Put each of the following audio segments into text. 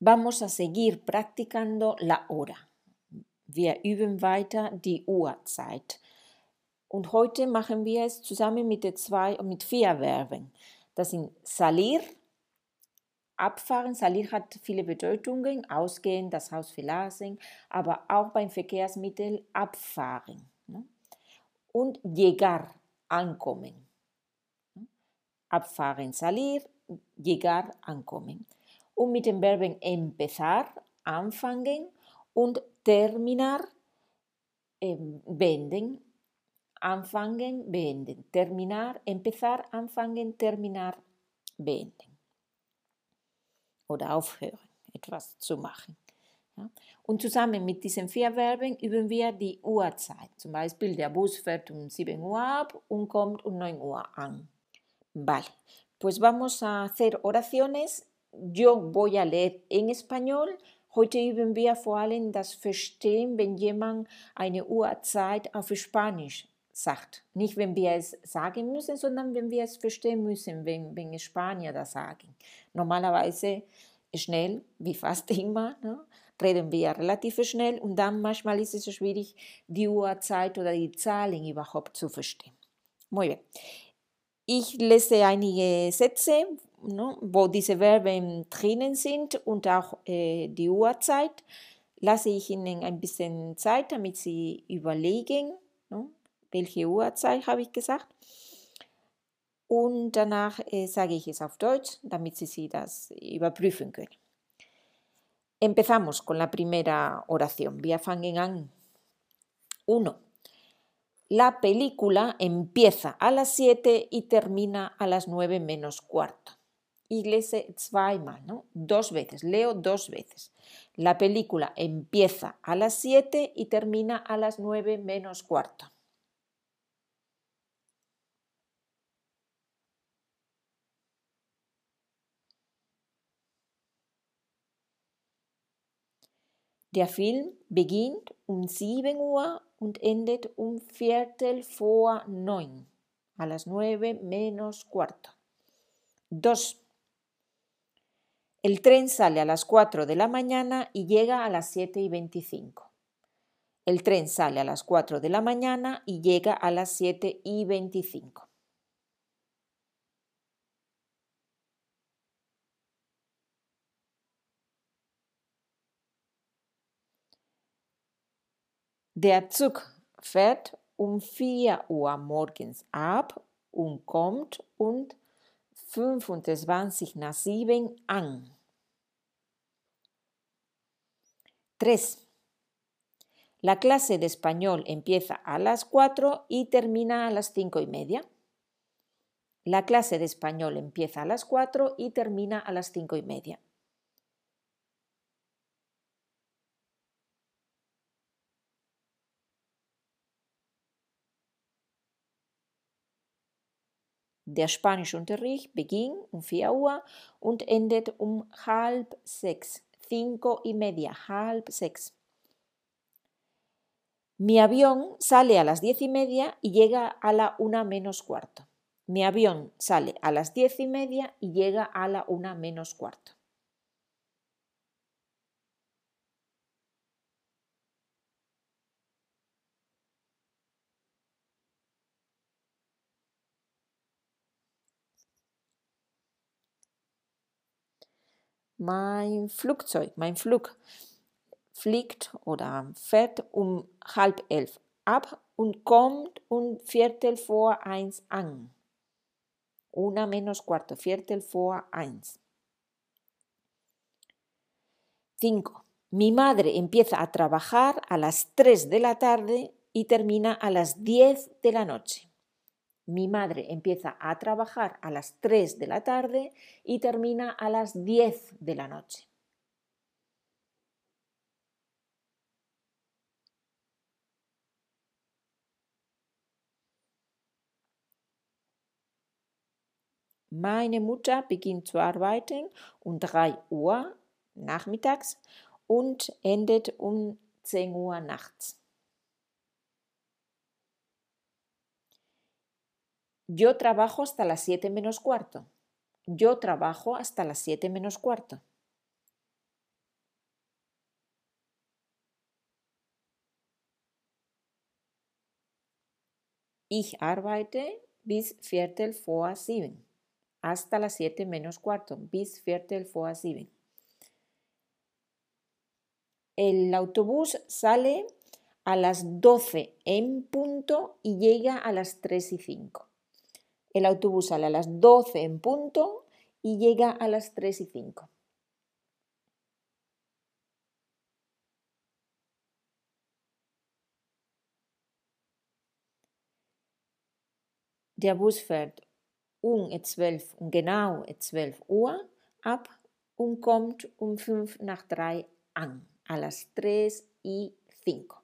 Vamos a seguir practicando la hora. Wir üben weiter die Uhrzeit. Und heute machen wir es zusammen mit, den zwei, mit vier Verben. Das sind salir, abfahren. Salir hat viele Bedeutungen, ausgehen, das Haus verlassen, aber auch beim Verkehrsmittel abfahren. Ne? Und llegar, ankommen. Abfahren, salir, llegar, ankommen. Und mit den Verben empezar, anfangen und terminar, beenden. Anfangen, beenden. Terminar, empezar, anfangen, terminar, beenden. Oder aufhören, etwas zu machen. Ja? Und zusammen mit diesen vier Verben üben wir die Uhrzeit. Zum Beispiel der Bus fährt um 7 Uhr ab und kommt um 9 Uhr an. Vale, pues vamos a hacer oraciones. Yo voy a leer en español. Heute üben wir vor allem das Verstehen, wenn jemand eine Uhrzeit auf Spanisch sagt. Nicht, wenn wir es sagen müssen, sondern wenn wir es verstehen müssen, wenn, wenn Spanier das sagen. Normalerweise schnell, wie fast immer, ne? reden wir relativ schnell und dann manchmal ist es schwierig, die Uhrzeit oder die Zahlen überhaupt zu verstehen. Muy bien. Ich lese einige Sätze, ne, wo diese Verben drinnen sind und auch äh, die Uhrzeit. Lasse ich Ihnen ein bisschen Zeit, damit Sie überlegen, ne, welche Uhrzeit habe ich gesagt. Und danach äh, sage ich es auf Deutsch, damit Sie, Sie das überprüfen können. Empezamos con la primera oración. Wir fangen an. Uno. La película empieza a las 7 y termina a las 9 menos cuarto. Y lese zweimal, ¿no? Dos veces, leo dos veces. La película empieza a las 7 y termina a las 9 menos cuarto. Der Film beginnt um 7 Uhr und endet um Viertel vor 9, a las 9 menos cuarto. 2. El tren sale a las 4 de la mañana y llega a las 7 y 25. El tren sale a las 4 de la mañana y llega a las 7 y 25. Der Zug fährt um 4 Uhr morgens ab und kommt um 25 nach 7 an. 3. La clase de español empieza a las 4 y termina a las 5 y media. La clase de español empieza a las 4 y termina a las 5 y media. Der Spanischunterricht beginnt um 4 Uhr und endet um halb sechs, cinco y media, halb sechs. Mi avión sale a las diez y media y llega a la una menos cuarto. Mi avión sale a las diez y media y llega a la una menos cuarto. Mein Flugzeug, mein Flug fliegt oder fährt um halb elf ab und kommt um Viertel vor eins an. Una menos cuarto, Viertel vor eins. 5. Mi madre empieza a trabajar a las 3 de la tarde y termina a las 10 de la noche. Mi madre empieza a trabajar a las 3 de la tarde y termina a las 10 de la noche. Meine Mutter beginnt zu arbeiten um 3 Uhr nachmittags und endet um 10 Uhr nachts. Yo trabajo hasta las 7 menos cuarto. Yo trabajo hasta las 7 menos cuarto. Ich arbeite bis Viertel vor sieben. Hasta las 7 menos cuarto. Bis Viertel vor sieben. El autobús sale a las 12 en punto y llega a las 3 y 5. El autobús sale a las 12 en punto y llega a las 3 y 5. Der Bus fährt um 12, um genau 12 Uhr ab und kommt um 5 nach 3 an, a las 3 y 5.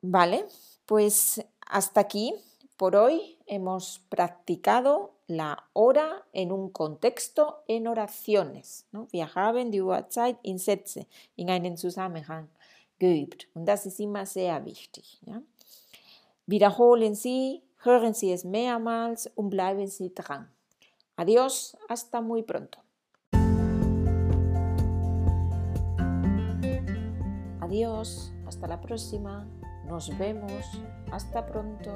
Vale, pues hasta aquí por hoy hemos practicado la hora en un contexto en oraciones. ¿no? Wir haben die Uhrzeit in Sätze, in einen Zusammenhang geübt. Und das ist immer sehr wichtig. Ja? Wiederholen Sie, hören Sie es mehrmals und bleiben Sie dran. Adiós, hasta muy pronto. Adiós, hasta la próxima. Nos vemos. Hasta pronto.